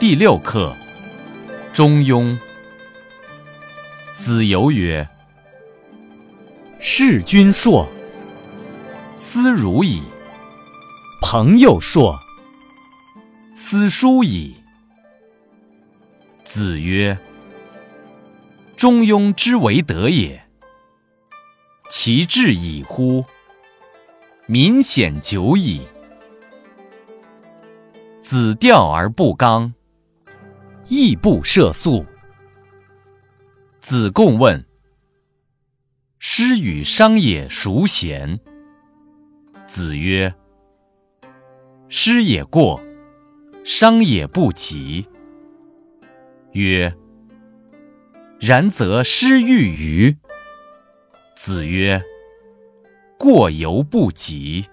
第六课《中庸》。子游曰：“事君硕，斯如矣；朋友硕，斯疏矣。”子曰：“中庸之为德也。其志矣乎！民显久矣。子钓而不刚，亦不涉宿。”子贡问：“师与商也孰贤？”子曰：“师也过，商也不及。”曰：“然则师欲与？”子曰：“过犹不及。”